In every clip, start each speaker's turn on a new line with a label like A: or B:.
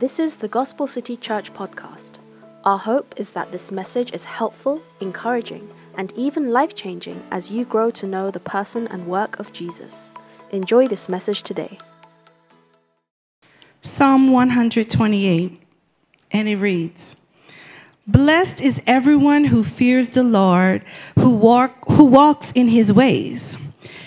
A: This is the Gospel City Church podcast. Our hope is that this message is helpful, encouraging, and even life changing as you grow to know the person and work of Jesus. Enjoy this message today.
B: Psalm 128, and it reads Blessed is everyone who fears the Lord, who, walk, who walks in his ways.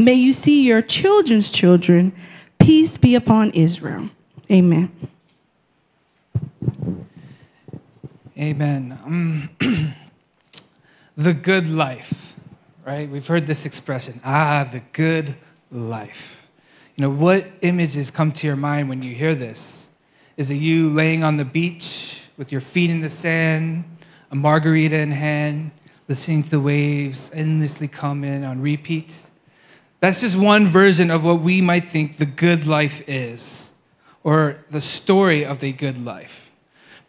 B: May you see your children's children. Peace be upon Israel. Amen.
C: Amen. Um, the good life, right? We've heard this expression, ah, the good life. You know, what images come to your mind when you hear this? Is it you laying on the beach with your feet in the sand, a margarita in hand, listening to the waves endlessly come in on repeat? That's just one version of what we might think the good life is, or the story of the good life.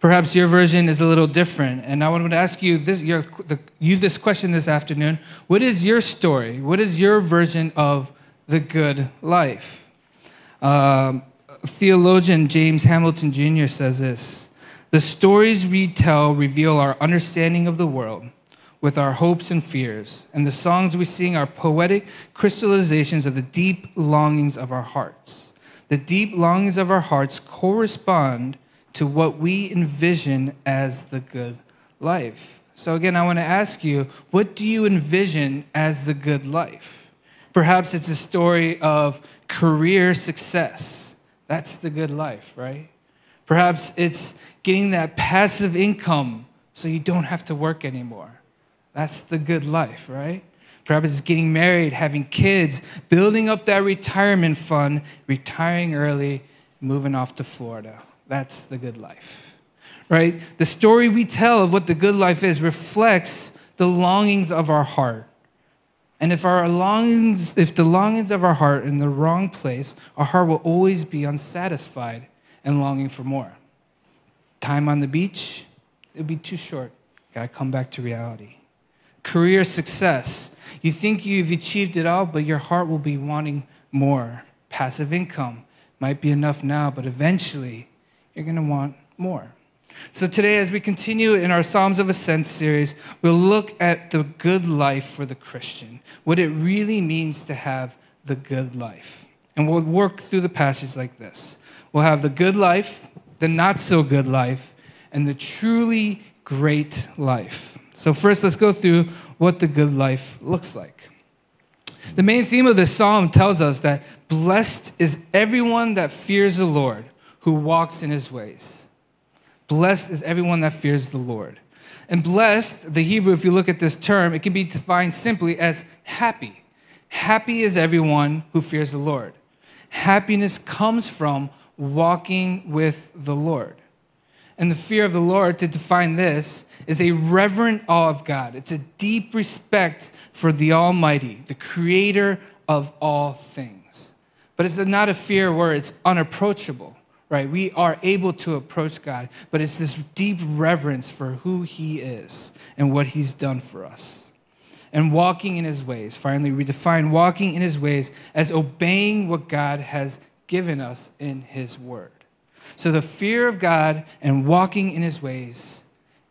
C: Perhaps your version is a little different, and I want to ask you this, your, the, you this question this afternoon. What is your story? What is your version of the good life? Um, theologian James Hamilton Jr. says this The stories we tell reveal our understanding of the world with our hopes and fears, and the songs we sing are poetic crystallizations of the deep longings of our hearts. The deep longings of our hearts correspond to what we envision as the good life. So, again, I want to ask you what do you envision as the good life? Perhaps it's a story of career success. That's the good life, right? Perhaps it's getting that passive income so you don't have to work anymore. That's the good life, right? Perhaps it's getting married, having kids, building up that retirement fund, retiring early, moving off to Florida. That's the good life, right? The story we tell of what the good life is reflects the longings of our heart. And if our longings, if the longings of our heart are in the wrong place, our heart will always be unsatisfied and longing for more. Time on the beach, it'll be too short. Gotta come back to reality career success. You think you've achieved it all, but your heart will be wanting more. Passive income might be enough now, but eventually you're going to want more. So, today, as we continue in our Psalms of Ascent series, we'll look at the good life for the Christian, what it really means to have the good life. And we'll work through the passage like this we'll have the good life, the not so good life, and the truly great life. So, first, let's go through what the good life looks like. The main theme of this psalm tells us that blessed is everyone that fears the Lord, who walks in his ways. Blessed is everyone that fears the Lord. And blessed, the Hebrew, if you look at this term, it can be defined simply as happy. Happy is everyone who fears the Lord. Happiness comes from walking with the Lord and the fear of the Lord, to define this, is a reverent awe of God. It's a deep respect for the Almighty, the creator of all things. But it's not a fear where it's unapproachable, right? We are able to approach God, but it's this deep reverence for who He is and what He's done for us. And walking in His ways. Finally, we define walking in His ways as obeying what God has given us in His Word. So the fear of God and walking in his ways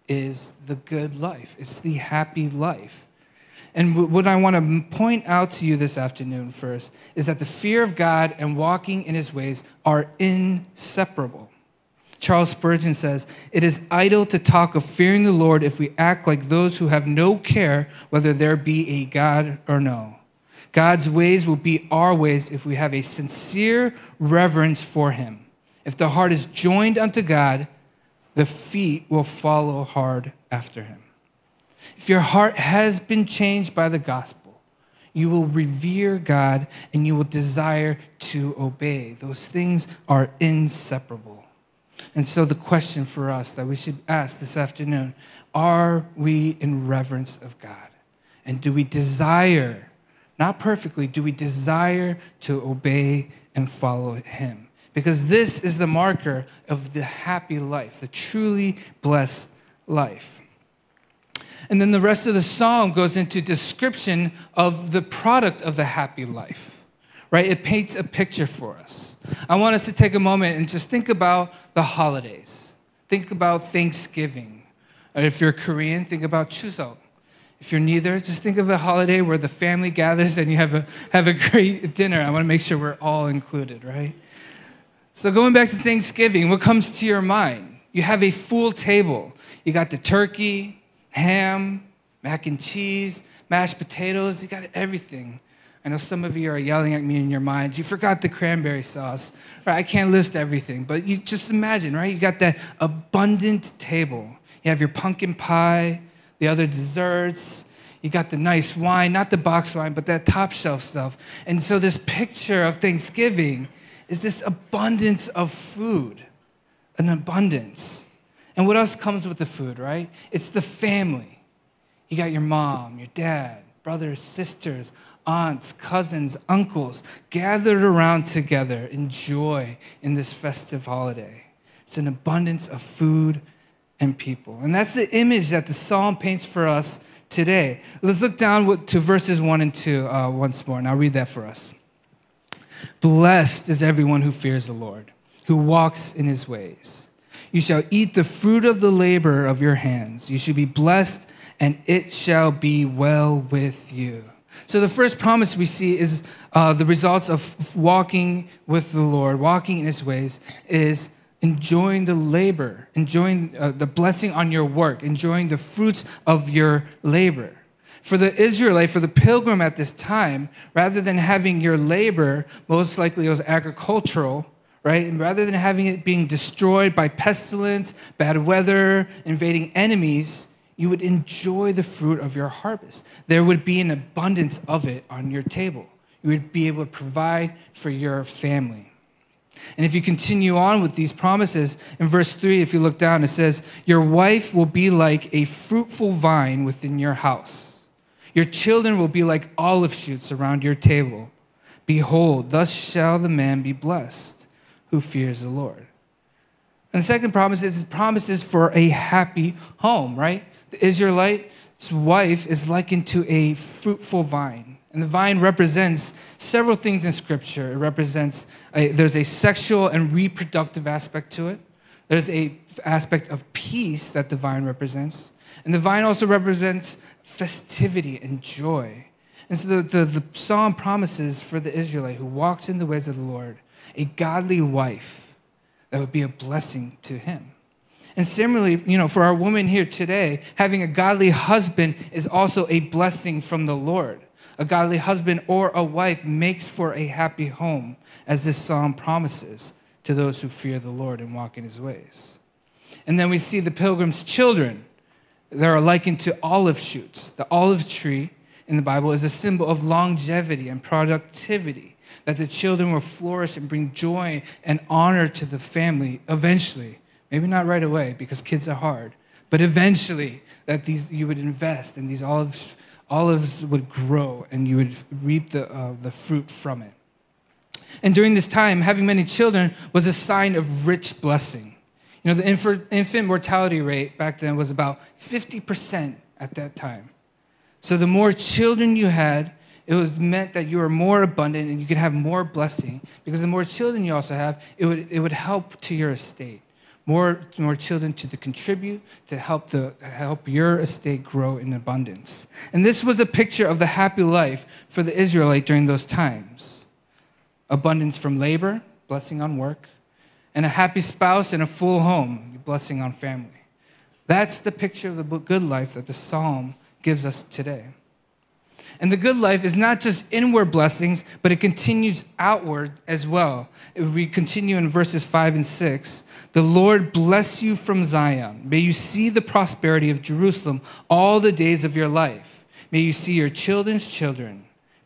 C: is the good life, it's the happy life. And what I want to point out to you this afternoon first is that the fear of God and walking in his ways are inseparable. Charles Spurgeon says, It is idle to talk of fearing the Lord if we act like those who have no care whether there be a God or no. God's ways will be our ways if we have a sincere reverence for him. If the heart is joined unto God, the feet will follow hard after him. If your heart has been changed by the gospel, you will revere God and you will desire to obey. Those things are inseparable. And so, the question for us that we should ask this afternoon are we in reverence of God? And do we desire, not perfectly, do we desire to obey and follow Him? Because this is the marker of the happy life, the truly blessed life. And then the rest of the psalm goes into description of the product of the happy life, right? It paints a picture for us. I want us to take a moment and just think about the holidays. Think about Thanksgiving. Or if you're Korean, think about Chuseok. If you're neither, just think of a holiday where the family gathers and you have a, have a great dinner. I want to make sure we're all included, right? So, going back to Thanksgiving, what comes to your mind? You have a full table. You got the turkey, ham, mac and cheese, mashed potatoes, you got everything. I know some of you are yelling at me in your minds. You forgot the cranberry sauce. Right? I can't list everything, but you just imagine, right? You got that abundant table. You have your pumpkin pie, the other desserts. You got the nice wine, not the box wine, but that top shelf stuff. And so this picture of Thanksgiving is this abundance of food, an abundance. And what else comes with the food, right? It's the family. You got your mom, your dad, brothers, sisters, aunts, cousins, uncles gathered around together in joy in this festive holiday. It's an abundance of food and people. And that's the image that the psalm paints for us today. Let's look down to verses 1 and 2 uh, once more, and I'll read that for us. Blessed is everyone who fears the Lord, who walks in his ways. You shall eat the fruit of the labor of your hands. You shall be blessed, and it shall be well with you. So, the first promise we see is uh, the results of walking with the Lord, walking in his ways, is enjoying the labor, enjoying uh, the blessing on your work, enjoying the fruits of your labor. For the Israelite, for the pilgrim at this time, rather than having your labor, most likely it was agricultural, right? And rather than having it being destroyed by pestilence, bad weather, invading enemies, you would enjoy the fruit of your harvest. There would be an abundance of it on your table. You would be able to provide for your family. And if you continue on with these promises, in verse 3, if you look down, it says, Your wife will be like a fruitful vine within your house. Your children will be like olive shoots around your table. Behold, thus shall the man be blessed who fears the Lord. And the second promise is promises for a happy home, right? The Israelite's wife is likened to a fruitful vine. And the vine represents several things in Scripture. It represents a, there's a sexual and reproductive aspect to it. There's a aspect of peace that the vine represents, and the vine also represents festivity and joy. And so the, the, the psalm promises for the Israelite who walks in the ways of the Lord a godly wife that would be a blessing to him. And similarly, you know, for our woman here today, having a godly husband is also a blessing from the Lord. A godly husband or a wife makes for a happy home, as this psalm promises to those who fear the Lord and walk in his ways. And then we see the pilgrim's children. They are likened to olive shoots. The olive tree in the Bible is a symbol of longevity and productivity, that the children will flourish and bring joy and honor to the family eventually. Maybe not right away because kids are hard, but eventually that these you would invest and these olives olives would grow and you would reap the, uh, the fruit from it. And during this time, having many children was a sign of rich blessing. You know, the infant mortality rate back then was about 50% at that time. So the more children you had, it was meant that you were more abundant and you could have more blessing because the more children you also have, it would, it would help to your estate more, more children to the contribute to help, the, help your estate grow in abundance. And this was a picture of the happy life for the Israelite during those times abundance from labor, blessing on work, and a happy spouse and a full home, blessing on family. That's the picture of the good life that the psalm gives us today. And the good life is not just inward blessings, but it continues outward as well. If we continue in verses 5 and 6, the Lord bless you from Zion. May you see the prosperity of Jerusalem all the days of your life. May you see your children's children.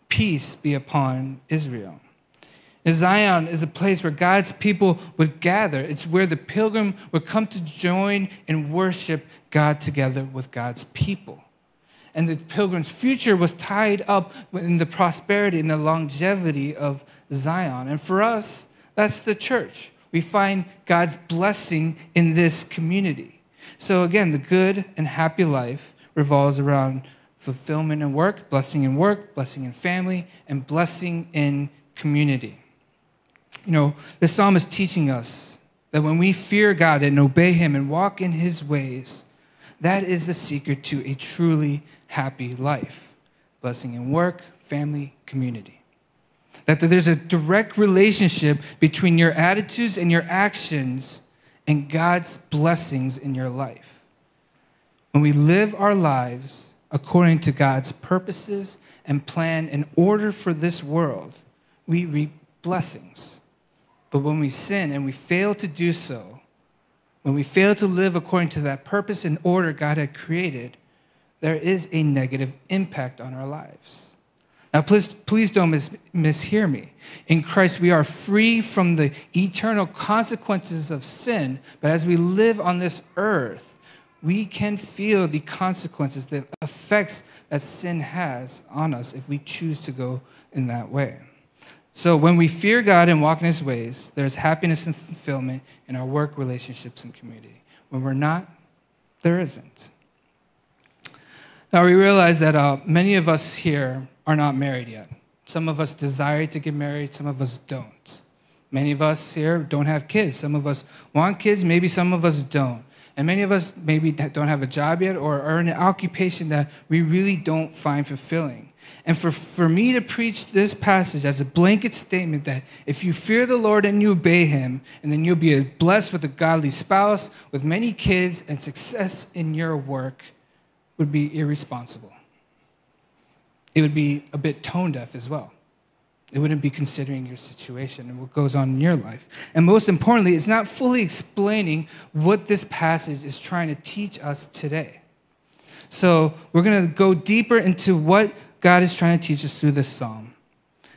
C: Peace be upon Israel. Zion is a place where God's people would gather. It's where the pilgrim would come to join and worship God together with God's people. And the pilgrim's future was tied up in the prosperity and the longevity of Zion. And for us, that's the church. We find God's blessing in this community. So, again, the good and happy life revolves around fulfillment in work, blessing in work, blessing in family, and blessing in community. You know, the psalm is teaching us that when we fear God and obey Him and walk in His ways, that is the secret to a truly happy life. Blessing in work, family, community. That there's a direct relationship between your attitudes and your actions and God's blessings in your life. When we live our lives according to God's purposes and plan in order for this world, we reap blessings. But when we sin and we fail to do so, when we fail to live according to that purpose and order God had created, there is a negative impact on our lives. Now, please, please don't mis- mishear me. In Christ, we are free from the eternal consequences of sin, but as we live on this earth, we can feel the consequences, the effects that sin has on us if we choose to go in that way. So when we fear God and walk in his ways, there's happiness and fulfillment in our work, relationships, and community. When we're not, there isn't. Now we realize that uh, many of us here are not married yet. Some of us desire to get married, some of us don't. Many of us here don't have kids. Some of us want kids, maybe some of us don't. And many of us maybe don't have a job yet or are in an occupation that we really don't find fulfilling. And for, for me to preach this passage as a blanket statement that if you fear the Lord and you obey him, and then you'll be blessed with a godly spouse, with many kids, and success in your work, would be irresponsible. It would be a bit tone deaf as well. It wouldn't be considering your situation and what goes on in your life. And most importantly, it's not fully explaining what this passage is trying to teach us today. So we're going to go deeper into what God is trying to teach us through this psalm.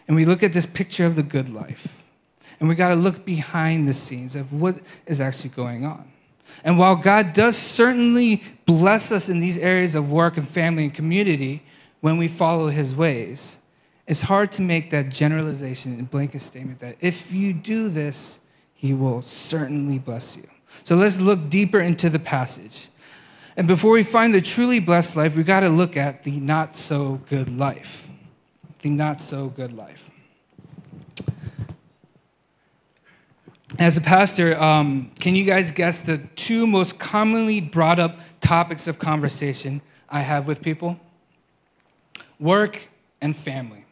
C: And we look at this picture of the good life. And we got to look behind the scenes of what is actually going on. And while God does certainly bless us in these areas of work and family and community when we follow his ways, it's hard to make that generalization and blanket statement that if you do this, he will certainly bless you. So let's look deeper into the passage. And before we find the truly blessed life, we got to look at the not so good life. The not so good life. As a pastor, um, can you guys guess the two most commonly brought up topics of conversation I have with people? Work and family.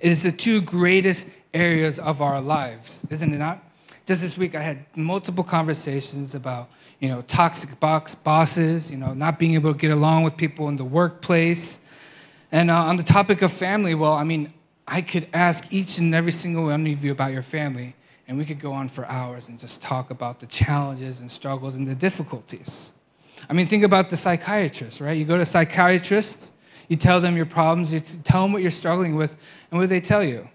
C: It is the two greatest areas of our lives, isn't it not? Just this week, I had multiple conversations about you know, toxic box bosses, you know, not being able to get along with people in the workplace. And uh, on the topic of family, well, I mean, I could ask each and every single one of you about your family, and we could go on for hours and just talk about the challenges and struggles and the difficulties. I mean, think about the psychiatrist, right? You go to a psychiatrist, you tell them your problems, you tell them what you're struggling with, and what do they tell you?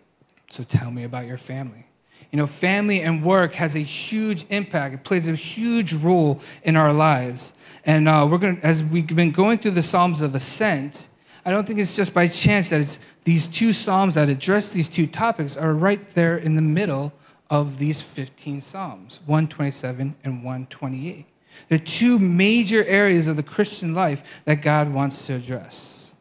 C: So tell me about your family. You know, family and work has a huge impact. It plays a huge role in our lives. And uh, we're going as we've been going through the Psalms of Ascent, I don't think it's just by chance that it's these two Psalms that address these two topics are right there in the middle of these 15 Psalms, 127 and 128. They're two major areas of the Christian life that God wants to address.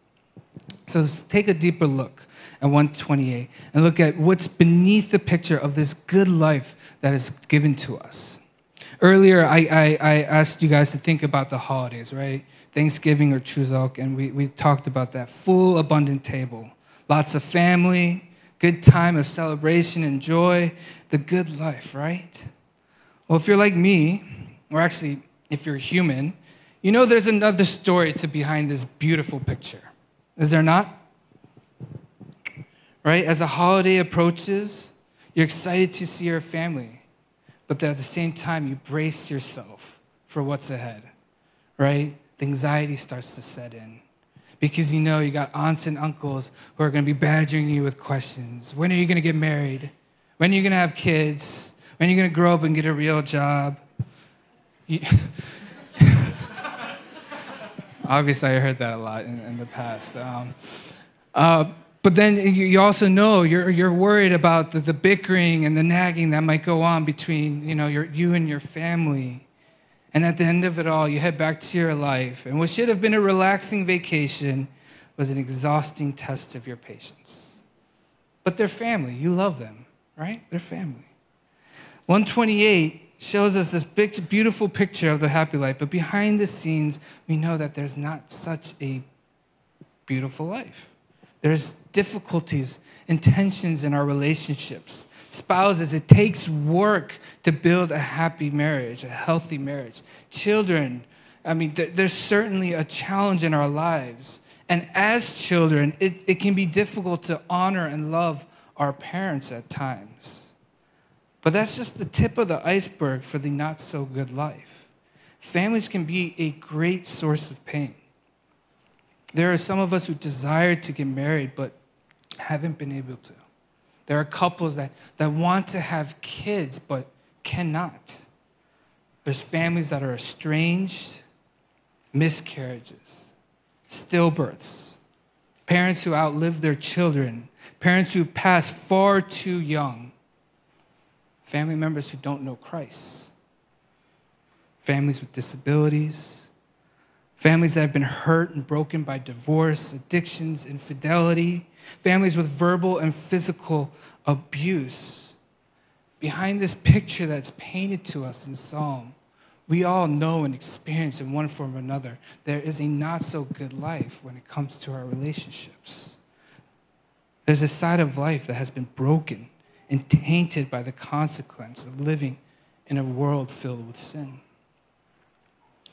C: So let's take a deeper look and 128 and look at what's beneath the picture of this good life that is given to us. Earlier, I, I, I asked you guys to think about the holidays, right? Thanksgiving or Chuseok, and we, we talked about that full, abundant table. Lots of family, good time of celebration and joy, the good life, right? Well, if you're like me, or actually, if you're human, you know there's another story to behind this beautiful picture. Is there not? Right? As a holiday approaches, you're excited to see your family, but at the same time, you brace yourself for what's ahead, right? The anxiety starts to set in because you know you got aunts and uncles who are going to be badgering you with questions. When are you going to get married? When are you going to have kids? When are you going to grow up and get a real job? You, obviously, I heard that a lot in, in the past. Um, uh, but then you also know you're, you're worried about the, the bickering and the nagging that might go on between you, know, your, you and your family. And at the end of it all, you head back to your life. And what should have been a relaxing vacation was an exhausting test of your patience. But they're family. You love them, right? They're family. 128 shows us this big, beautiful picture of the happy life. But behind the scenes, we know that there's not such a beautiful life. There's difficulties and tensions in our relationships. Spouses, it takes work to build a happy marriage, a healthy marriage. Children, I mean, there's certainly a challenge in our lives. And as children, it, it can be difficult to honor and love our parents at times. But that's just the tip of the iceberg for the not so good life. Families can be a great source of pain. There are some of us who desire to get married but haven't been able to. There are couples that, that want to have kids but cannot. There's families that are estranged, miscarriages, stillbirths, parents who outlive their children, parents who pass far too young, family members who don't know Christ, families with disabilities families that have been hurt and broken by divorce, addictions, infidelity, families with verbal and physical abuse. Behind this picture that's painted to us in Psalm, we all know and experience in one form or another there is a not so good life when it comes to our relationships. There's a side of life that has been broken and tainted by the consequence of living in a world filled with sin.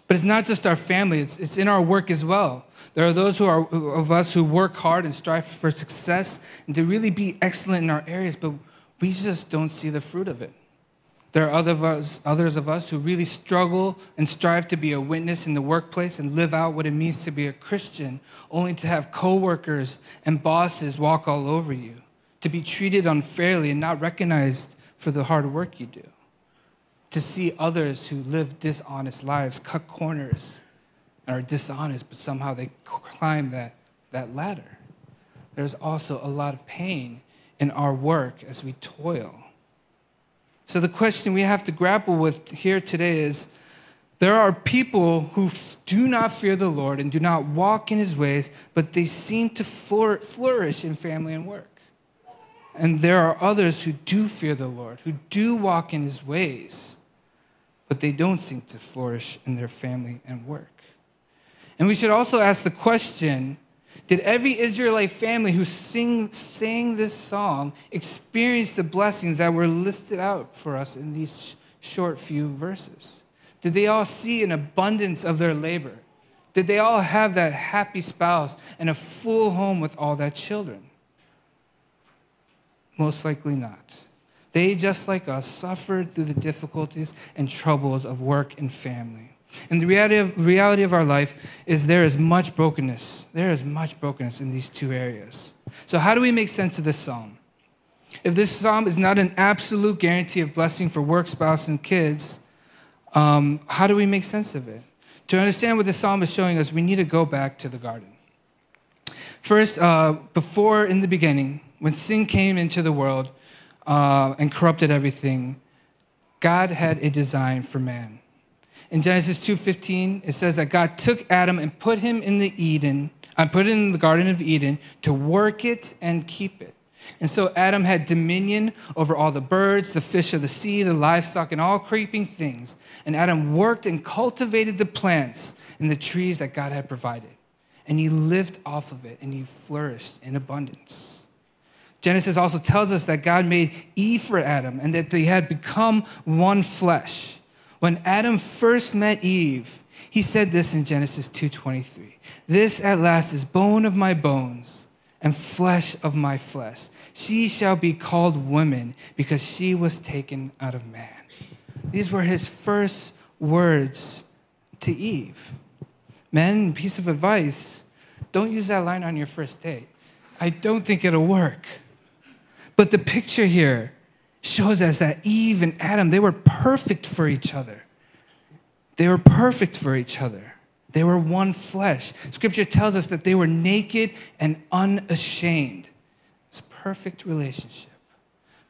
C: But it's not just our family, it's, it's in our work as well. There are those who are, of us who work hard and strive for success and to really be excellent in our areas, but we just don't see the fruit of it. There are other of us, others of us who really struggle and strive to be a witness in the workplace and live out what it means to be a Christian, only to have coworkers and bosses walk all over you, to be treated unfairly and not recognized for the hard work you do to see others who live dishonest lives cut corners and are dishonest, but somehow they climb that, that ladder. There's also a lot of pain in our work as we toil. So, the question we have to grapple with here today is there are people who f- do not fear the Lord and do not walk in his ways, but they seem to flourish in family and work. And there are others who do fear the Lord, who do walk in his ways, but they don't seem to flourish in their family and work. And we should also ask the question Did every Israelite family who sing, sang this song experience the blessings that were listed out for us in these short few verses? Did they all see an abundance of their labor? Did they all have that happy spouse and a full home with all their children? Most likely not. They, just like us, suffered through the difficulties and troubles of work and family. And the reality of, reality of our life is there is much brokenness. There is much brokenness in these two areas. So, how do we make sense of this psalm? If this psalm is not an absolute guarantee of blessing for work, spouse, and kids, um, how do we make sense of it? To understand what the psalm is showing us, we need to go back to the garden. First, uh, before in the beginning, when sin came into the world, uh, and corrupted everything, God had a design for man. In Genesis 2:15, it says that God took Adam and put him in the Eden, I uh, put it in the Garden of Eden to work it and keep it. And so Adam had dominion over all the birds, the fish of the sea, the livestock, and all creeping things. And Adam worked and cultivated the plants and the trees that God had provided. And he lived off of it and he flourished in abundance. Genesis also tells us that God made Eve for Adam and that they had become one flesh. When Adam first met Eve, he said this in Genesis 2:23. This at last is bone of my bones and flesh of my flesh. She shall be called woman because she was taken out of man. These were his first words to Eve. Men, piece of advice, don't use that line on your first date. I don't think it'll work. But the picture here shows us that Eve and Adam, they were perfect for each other. They were perfect for each other. They were one flesh. Scripture tells us that they were naked and unashamed. It's perfect relationship,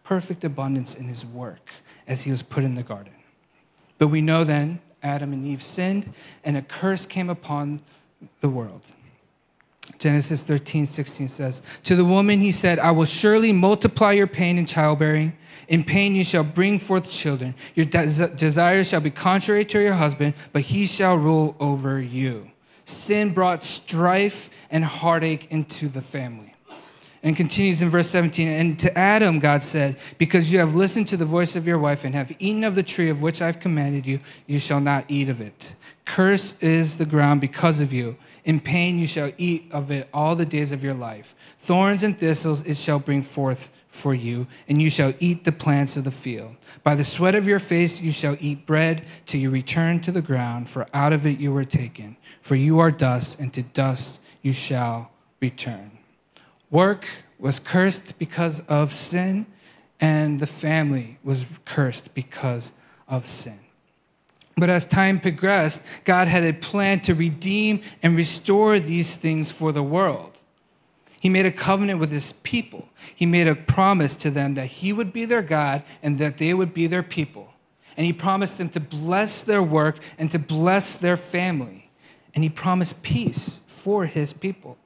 C: perfect abundance in his work as he was put in the garden. But we know then Adam and Eve sinned, and a curse came upon the world. Genesis 13, 16 says, To the woman he said, I will surely multiply your pain in childbearing. In pain you shall bring forth children. Your des- desires shall be contrary to your husband, but he shall rule over you. Sin brought strife and heartache into the family. And continues in verse 17 And to Adam, God said, Because you have listened to the voice of your wife and have eaten of the tree of which I've commanded you, you shall not eat of it. Cursed is the ground because of you. In pain you shall eat of it all the days of your life. Thorns and thistles it shall bring forth for you, and you shall eat the plants of the field. By the sweat of your face you shall eat bread till you return to the ground, for out of it you were taken. For you are dust, and to dust you shall return. Work was cursed because of sin, and the family was cursed because of sin. But as time progressed, God had a plan to redeem and restore these things for the world. He made a covenant with his people. He made a promise to them that he would be their God and that they would be their people. And he promised them to bless their work and to bless their family. And he promised peace for his people.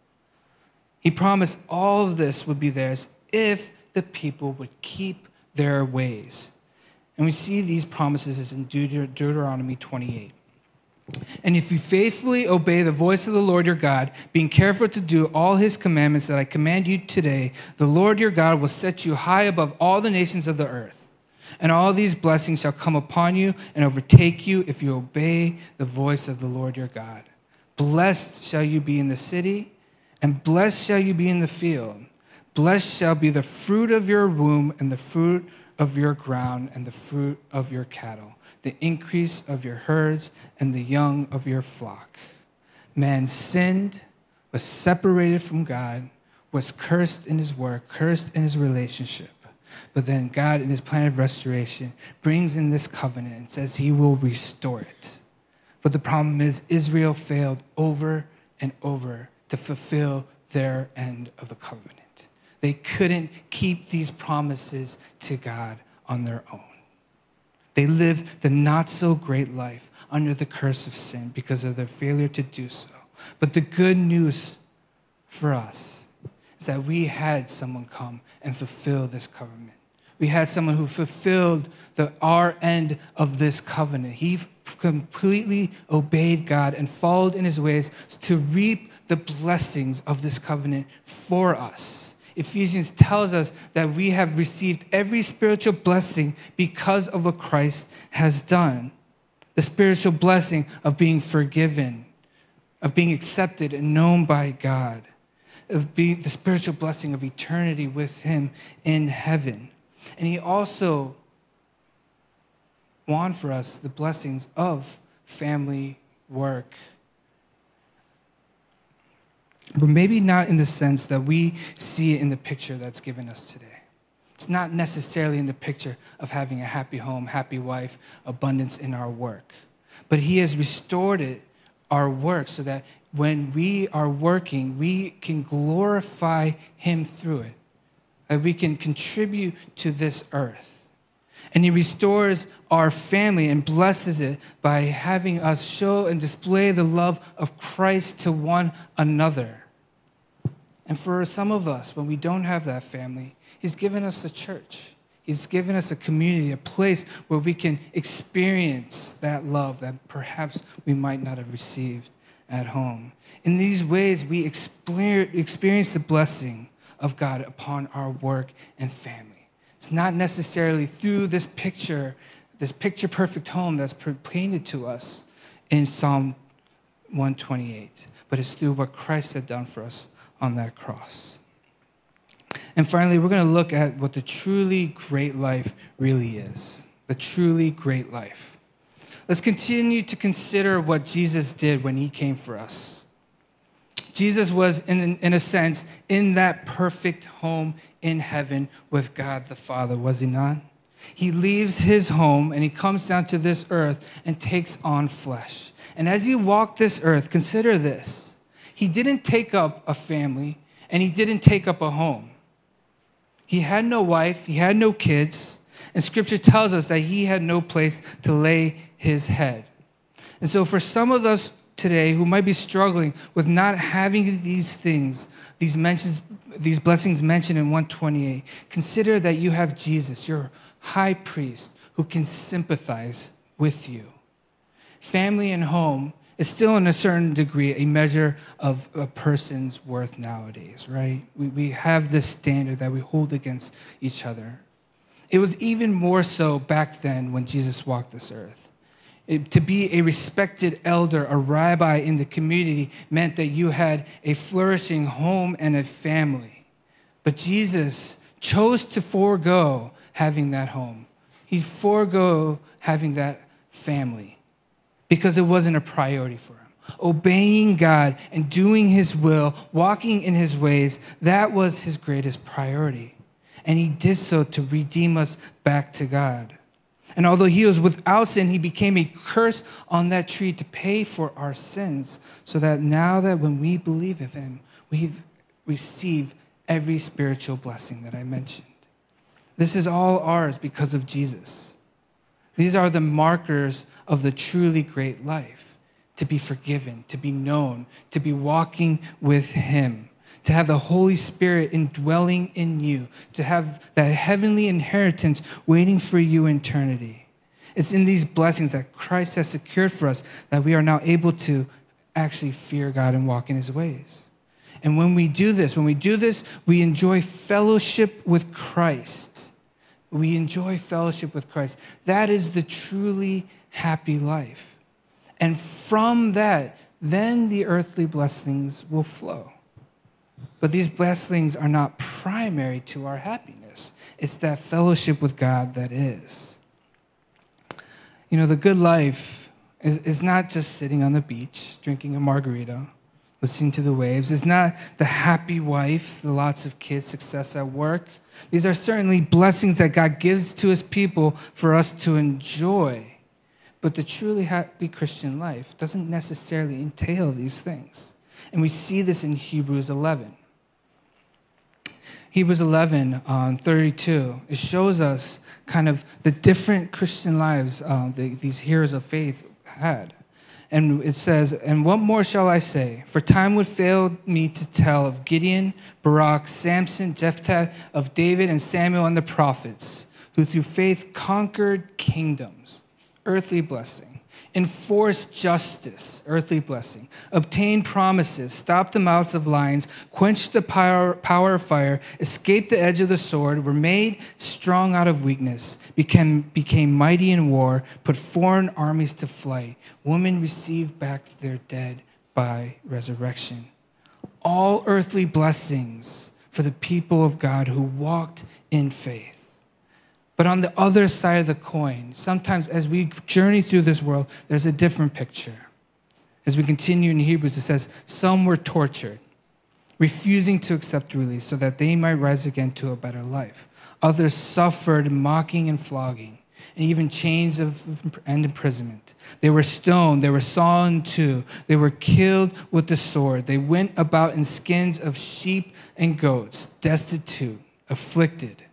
C: He promised all of this would be theirs if the people would keep their ways. And we see these promises in Deut- Deuteronomy 28. And if you faithfully obey the voice of the Lord your God, being careful to do all his commandments that I command you today, the Lord your God will set you high above all the nations of the earth. And all these blessings shall come upon you and overtake you if you obey the voice of the Lord your God. Blessed shall you be in the city and blessed shall you be in the field. Blessed shall be the fruit of your womb, and the fruit of your ground, and the fruit of your cattle, the increase of your herds, and the young of your flock. Man sinned, was separated from God, was cursed in his work, cursed in his relationship. But then God, in his plan of restoration, brings in this covenant and says he will restore it. But the problem is, Israel failed over and over to fulfill their end of the covenant. They couldn't keep these promises to God on their own. They lived the not so great life under the curse of sin because of their failure to do so. But the good news for us is that we had someone come and fulfill this covenant. We had someone who fulfilled the our end of this covenant. He completely obeyed God and followed in his ways to reap the blessings of this covenant for us. Ephesians tells us that we have received every spiritual blessing because of what Christ has done. The spiritual blessing of being forgiven, of being accepted and known by God, of being the spiritual blessing of eternity with Him in heaven. And He also won for us the blessings of family work but maybe not in the sense that we see it in the picture that's given us today. It's not necessarily in the picture of having a happy home, happy wife, abundance in our work. But He has restored it, our work, so that when we are working, we can glorify Him through it. That we can contribute to this earth. And He restores our family and blesses it by having us show and display the love of Christ to one another. And for some of us, when we don't have that family, He's given us a church. He's given us a community, a place where we can experience that love that perhaps we might not have received at home. In these ways, we experience the blessing of God upon our work and family. It's not necessarily through this picture, this picture perfect home that's painted to us in Psalm 128, but it's through what Christ had done for us on that cross. And finally, we're going to look at what the truly great life really is. The truly great life. Let's continue to consider what Jesus did when he came for us. Jesus was, in, in a sense, in that perfect home in heaven with God the Father, was he not? He leaves his home and he comes down to this earth and takes on flesh. And as he walked this earth, consider this. He didn't take up a family and he didn't take up a home. He had no wife, he had no kids, and scripture tells us that he had no place to lay his head. And so, for some of us today who might be struggling with not having these things, these mentions, these blessings mentioned in 128, consider that you have Jesus, your high priest, who can sympathize with you. Family and home is still, in a certain degree, a measure of a person's worth nowadays, right? We, we have this standard that we hold against each other. It was even more so back then when Jesus walked this earth. To be a respected elder, a rabbi in the community, meant that you had a flourishing home and a family. But Jesus chose to forego having that home. He forego having that family because it wasn't a priority for him. Obeying God and doing his will, walking in his ways, that was his greatest priority. And he did so to redeem us back to God. And although he was without sin, he became a curse on that tree to pay for our sins, so that now that when we believe in him, we receive every spiritual blessing that I mentioned. This is all ours because of Jesus. These are the markers of the truly great life to be forgiven, to be known, to be walking with him to have the Holy Spirit indwelling in you, to have that heavenly inheritance waiting for you in eternity. It's in these blessings that Christ has secured for us that we are now able to actually fear God and walk in his ways. And when we do this, when we do this, we enjoy fellowship with Christ. We enjoy fellowship with Christ. That is the truly happy life. And from that, then the earthly blessings will flow. But these blessings are not primary to our happiness. It's that fellowship with God that is. You know, the good life is, is not just sitting on the beach, drinking a margarita, listening to the waves. It's not the happy wife, the lots of kids, success at work. These are certainly blessings that God gives to his people for us to enjoy. But the truly happy Christian life doesn't necessarily entail these things. And we see this in Hebrews 11. Hebrews 11, um, 32, it shows us kind of the different Christian lives uh, the, these heroes of faith had. And it says, And what more shall I say? For time would fail me to tell of Gideon, Barak, Samson, Jephthah, of David and Samuel and the prophets, who through faith conquered kingdoms, earthly blessing enforce justice, earthly blessing, obtain promises, stop the mouths of lions, quench the power, power of fire, escape the edge of the sword, were made strong out of weakness, became, became mighty in war, put foreign armies to flight. Women received back their dead by resurrection. All earthly blessings for the people of God who walked in faith. But on the other side of the coin, sometimes as we journey through this world, there's a different picture. As we continue in Hebrews, it says, Some were tortured, refusing to accept release so that they might rise again to a better life. Others suffered mocking and flogging, and even chains of, and imprisonment. They were stoned, they were sawn in two, they were killed with the sword. They went about in skins of sheep and goats, destitute, afflicted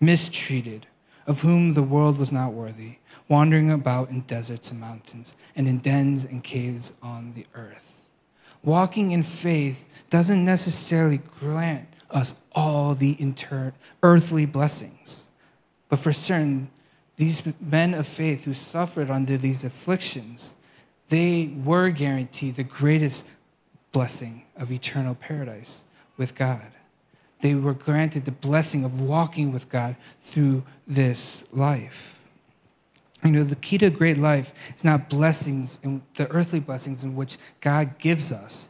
C: mistreated, of whom the world was not worthy, wandering about in deserts and mountains, and in dens and caves on the earth. Walking in faith doesn't necessarily grant us all the inter- earthly blessings, but for certain, these men of faith who suffered under these afflictions, they were guaranteed the greatest blessing of eternal paradise with God they were granted the blessing of walking with God through this life. You know, the key to a great life is not blessings, and the earthly blessings in which God gives us,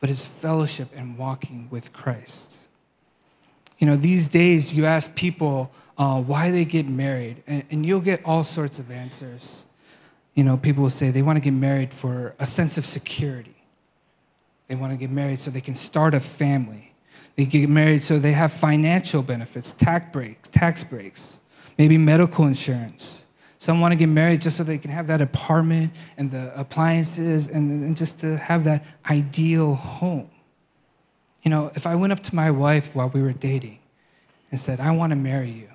C: but it's fellowship and walking with Christ. You know, these days you ask people uh, why they get married, and, and you'll get all sorts of answers. You know, people will say they want to get married for a sense of security. They want to get married so they can start a family. They get married so they have financial benefits, tax breaks, tax breaks. maybe medical insurance. Some want to get married just so they can have that apartment and the appliances and, and just to have that ideal home. You know, if I went up to my wife while we were dating and said, I want to marry you,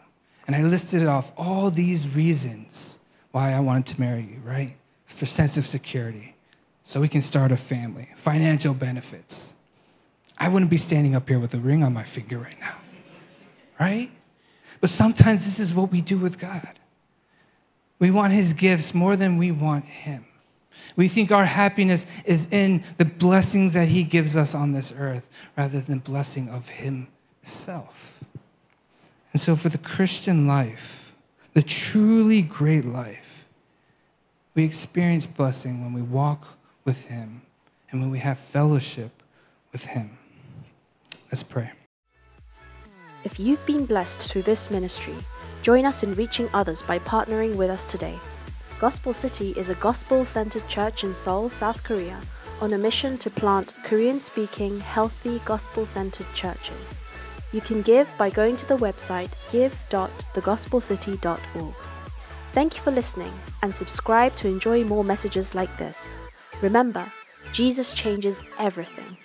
C: and I listed off all these reasons why I wanted to marry you, right? For sense of security, so we can start a family, financial benefits. I wouldn't be standing up here with a ring on my finger right now, right? But sometimes this is what we do with God. We want his gifts more than we want him. We think our happiness is in the blessings that he gives us on this earth rather than blessing of himself. And so for the Christian life, the truly great life, we experience blessing when we walk with him and when we have fellowship with him. Let's pray.
A: If you've been blessed through this ministry, join us in reaching others by partnering with us today. Gospel City is a gospel centered church in Seoul, South Korea, on a mission to plant Korean speaking, healthy, gospel centered churches. You can give by going to the website give.thegospelcity.org. Thank you for listening and subscribe to enjoy more messages like this. Remember, Jesus changes everything.